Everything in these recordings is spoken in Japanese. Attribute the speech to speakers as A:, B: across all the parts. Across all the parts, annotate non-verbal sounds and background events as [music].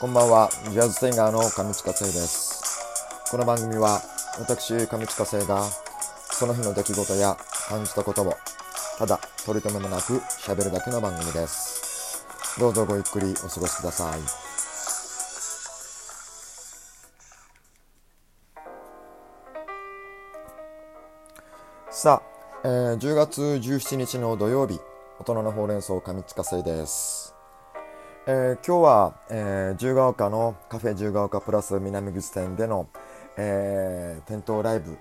A: こんばんは、ジャズシンガーの上地下生です。この番組は、私、上地下生が、その日の出来事や感じたことを、ただ、取り留めもなく喋るだけの番組です。どうぞごゆっくりお過ごしください。さあ、えー10月17日の土曜日、大人のほうれん草上地下生です。えー今日は、えー自由が丘のカフェ自由が丘プラス南口店での、えー店頭ライブ、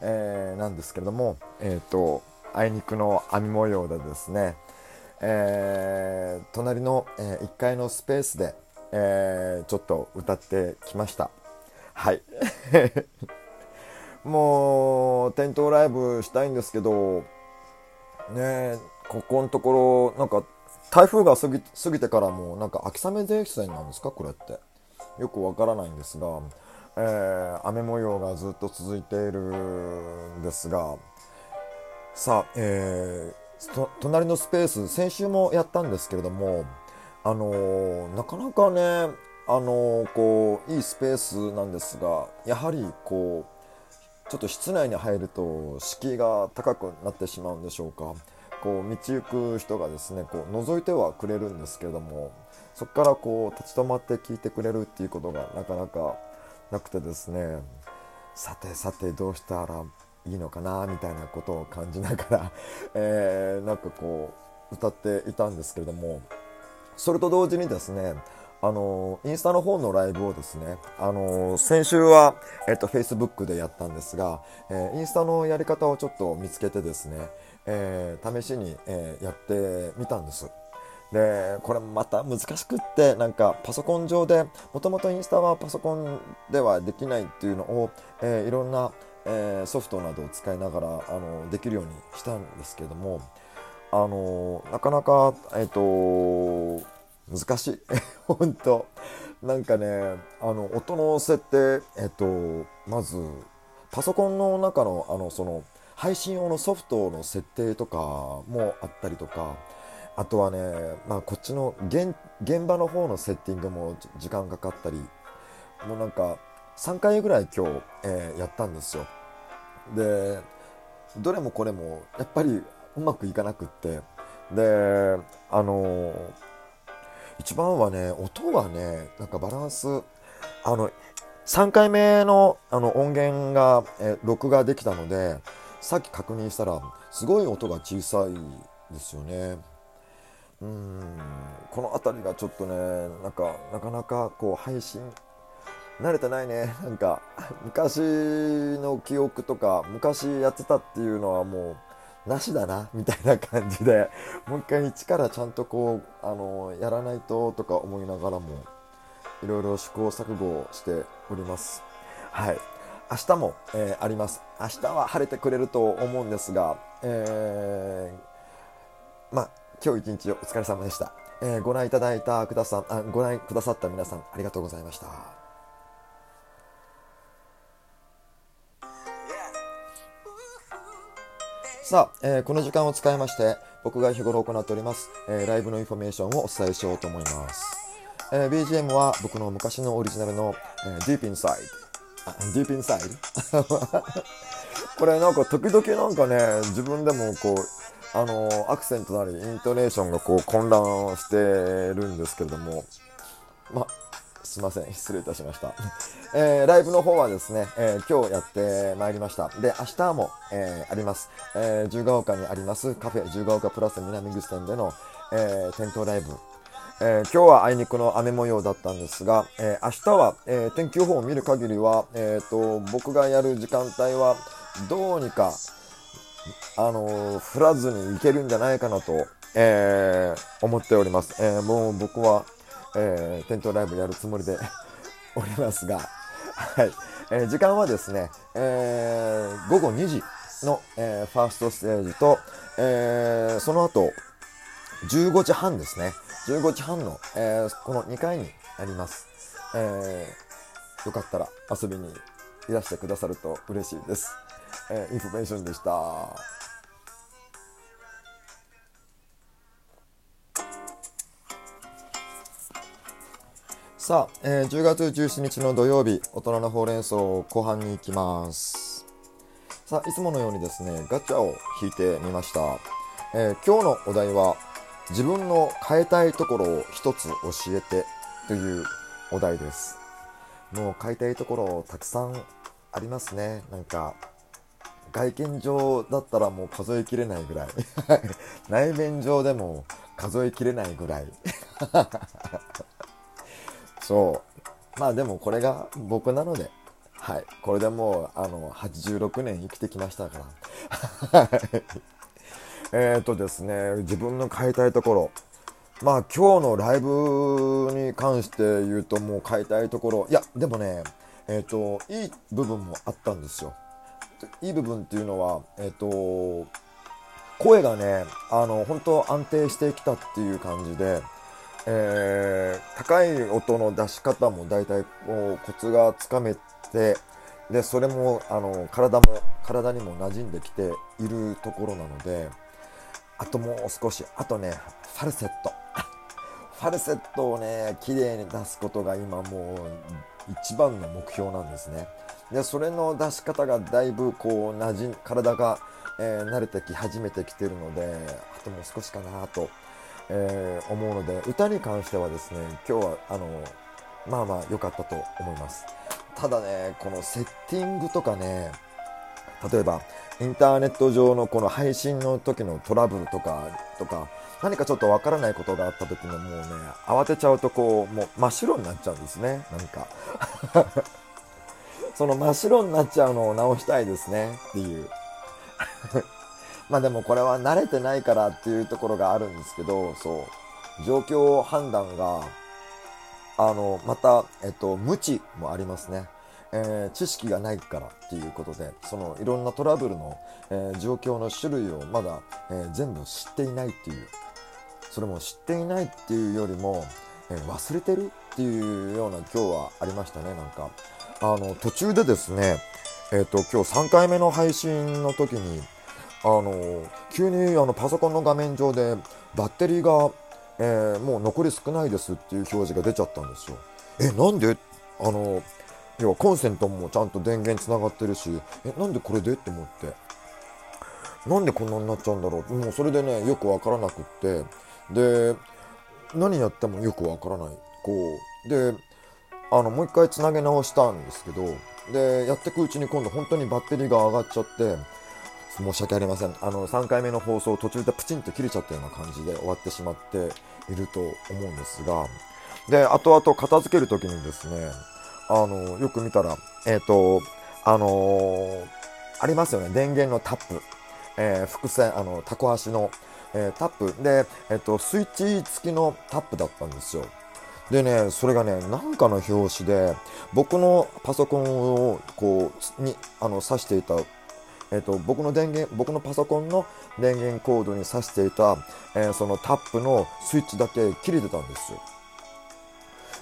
A: えーなんですけれども、えー、とあいにくの網模様でですね、えー隣の、え1階のスペースで、えーちょっと歌ってきました。はい。[laughs] もう店頭ライブしたいんですけどねここのところなんか台風が過ぎ過ぎてからもなんか秋雨前線なんですか？これって。よくわからないんですが、えー雨模様がずっと続いているんですがさあ、えー隣のスペース先週もやったんですけれどもあのーなかなかねあのこういいスペースなんですがやはりこうちょっと室内に入ると敷居が高くなってしまうんでしょうか。こう道行く人がですねこう覗いてはくれるんですけれどもそこからこう立ち止まって聞いてくれるっていうことがなかなかなくてですねさてさてどうしたらいいのかなみたいなことを感じながら、[laughs] えーなんかこう歌っていたんですけれどもそれと同時にですねあのインスタの方のライブをですねあの先週は、えっと、Facebook でやったんですが、えーインスタのやり方をちょっと見つけてですね、えー試しに、えーやってみたんです。でこれまた難しくってなんかパソコン上でもともとインスタはパソコンではできないっていうのを、えーいろんな、えーソフトなどを使いながらあのできるようにしたんですけどもあのなかなかえっ、と難しい。[laughs] 本当なんかねあの音の設定えっ、とまずパソコンの中のあのその配信用のソフトの設定とかもあったりとかあとはね、まあ、こっちの現現場の方のセッティングも時間かかったりもうなんか3回ぐらい今日、えーやったんですよ。でどれもこれもやっぱりうまくいかなくって。であのー一番はね音がねなんかバランスあの3回目のあの音源が、え録画できたのでさっき確認したらすごい音が小さいですよね。うんこの辺りがちょっとねなんかなかなかこう配信慣れてないね。なんか昔の記憶とか昔やってたっていうのはもうなしだなみたいな感じでもう一回一からちゃんとこうあのやらないととか思いながらもいろいろ試行錯誤しております。はい。明日も、えーあります。明日は晴れてくれると思うんですが、えーまあ今日一日お疲れ様でした、えーご覧いただいたくださあご覧くださった皆さんありがとうございました。さあ、えーこの時間を使いまして僕が日頃行っております、えーライブのインフォメーションをお伝えしようと思います、えー BGM は僕の昔のオリジナルの、えー Deep Inside あ Deep Inside [laughs] これなんか時々なんかね自分でもこうあのーアクセントなりイントネーションがこう混乱してるんですけれども。まあすいません。失礼いたしました、[laughs] えーライブの方はですね、えー今日やってまいりました。で明日も、えーあります、えー、自由が丘にありますカフェ自由が丘プラス南口店での、えー店頭ライブえー今日はあいにくの雨模様だったんですが、えー明日は、えー天気予報を見る限りは、えー、と僕がやる時間帯はどうにか、あの降らずにいけるんじゃないかなと、え思っております、えもう僕は、えー店頭ライブやるつもりで [laughs] おりますが、はい。え時間はですね、え午後2時の、えファーストステージと、えその後15時半ですね15時半の、えーこの2階にあります、えーよかったら遊びにいらしてくださると嬉しいです、えーインフォメーションでしたさあ、えー、10月17日の土曜日、大人のほうれん草を後半に行きます。さあ、いつものようにですね、ガチャを引いてみました。えー、今日のお題は、自分の変えたいところを一つ教えてというお題です。もう変えたいところたくさんありますね。なんか、外見上だったらもう数えきれないぐらい。[laughs] 内面上でも数えきれないぐらい。[laughs] そうまあでもこれが僕なのではいこれでもうあの86年生きてきましたからえっとですね自分の変えたいところ。まあ今日のライブに関して言うともう変えたいところ。いやでもねえっ、ー、といい部分もあったんですよ。いい部分っていうのはえっ、ー、と声がねあの本当安定してきたっていう感じでえー、高い音の出し方も大体こうコツがつかめてでそれもあの体も体にも馴染んできているところなのであともう少しあとねファルセット。[laughs] ファルセットをね綺麗に出すことが今もう一番の目標なんですね。でそれの出し方がだいぶこう馴染体が、えー、慣れてき始めてきてるのであともう少しかなとえー、思うので歌に関してはですね今日はあのまあまあ良かったと思います。ただねこのセッティングとかね例えばインターネット上のこの配信の時のトラブルとかとか何かちょっとわからないことがあった時のもうね慌てちゃうとこうもう真っ白になっちゃうんですね。なんか。[laughs] その真っ白になっちゃうのを直したいですね。っていう。[laughs] まあでもこれは慣れてないからっていうところがあるんですけど、そう、状況判断が、あの、また、えっと、無知もありますね。えー、知識がないからっていうことで、そのいろんなトラブルの、えー、状況の種類をまだ、えー、全部知っていないっていう、それも知っていないっていうよりも、え忘れてるっていうような今日はありましたね、なんか。あの、途中でですね、えっ、と、今日3回目の配信の時に、あの急にあのパソコンの画面上でバッテリーが、え、もう残り少ないですっていう表示が出ちゃったんですよ。え、なんで？あの要はコンセントもちゃんと電源つながってるし、え、なんでこれで？って思って。なんでこんなになっちゃうんだろう？もうそれでね、よくわからなくって。で、何やってもよくわからない。こう。で、あの、もう一回つなげ直したんですけど、で、やってくうちに今度本当にバッテリーが上がっちゃって、申し訳ありません。あの、3回目の放送途中でプチンと切れちゃったような感じで終わってしまっていると思うんですが、で、後々片付けるときにですね、あの、よく見たら、えっ、ー、と、あのー、ありますよね、電源のタップ。えー、伏線、あの、タコ足の、えー、タップ。で、えっ、と、スイッチ付きのタップだったんですよ。でね、それがね、なんかの表紙で、僕のパソコンを、こう、に、あの、挿していたえーと、僕の電源僕のパソコンの電源コードに挿していた、えー、そのタップのスイッチだけ切れてたんですよ。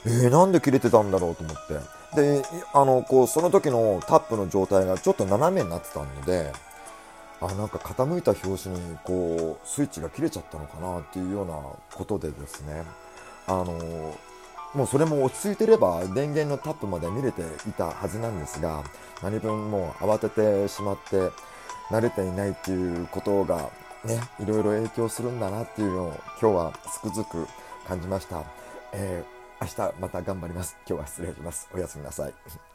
A: えー、なんで切れてたんだろうと思って。であのこうその時のタップの状態がちょっと斜めになってたのであなんか傾いた拍子にこうスイッチが切れちゃったのかなっていうようなことでですね。あのもうそれも落ち着いてれば電源のタップまで見れていたはずなんですが何分もう慌ててしまって慣れていないっていうことがねいろいろ影響するんだなっていうのを今日はつくづく感じました、えー、明日また頑張ります。今日は失礼します。おやすみなさい。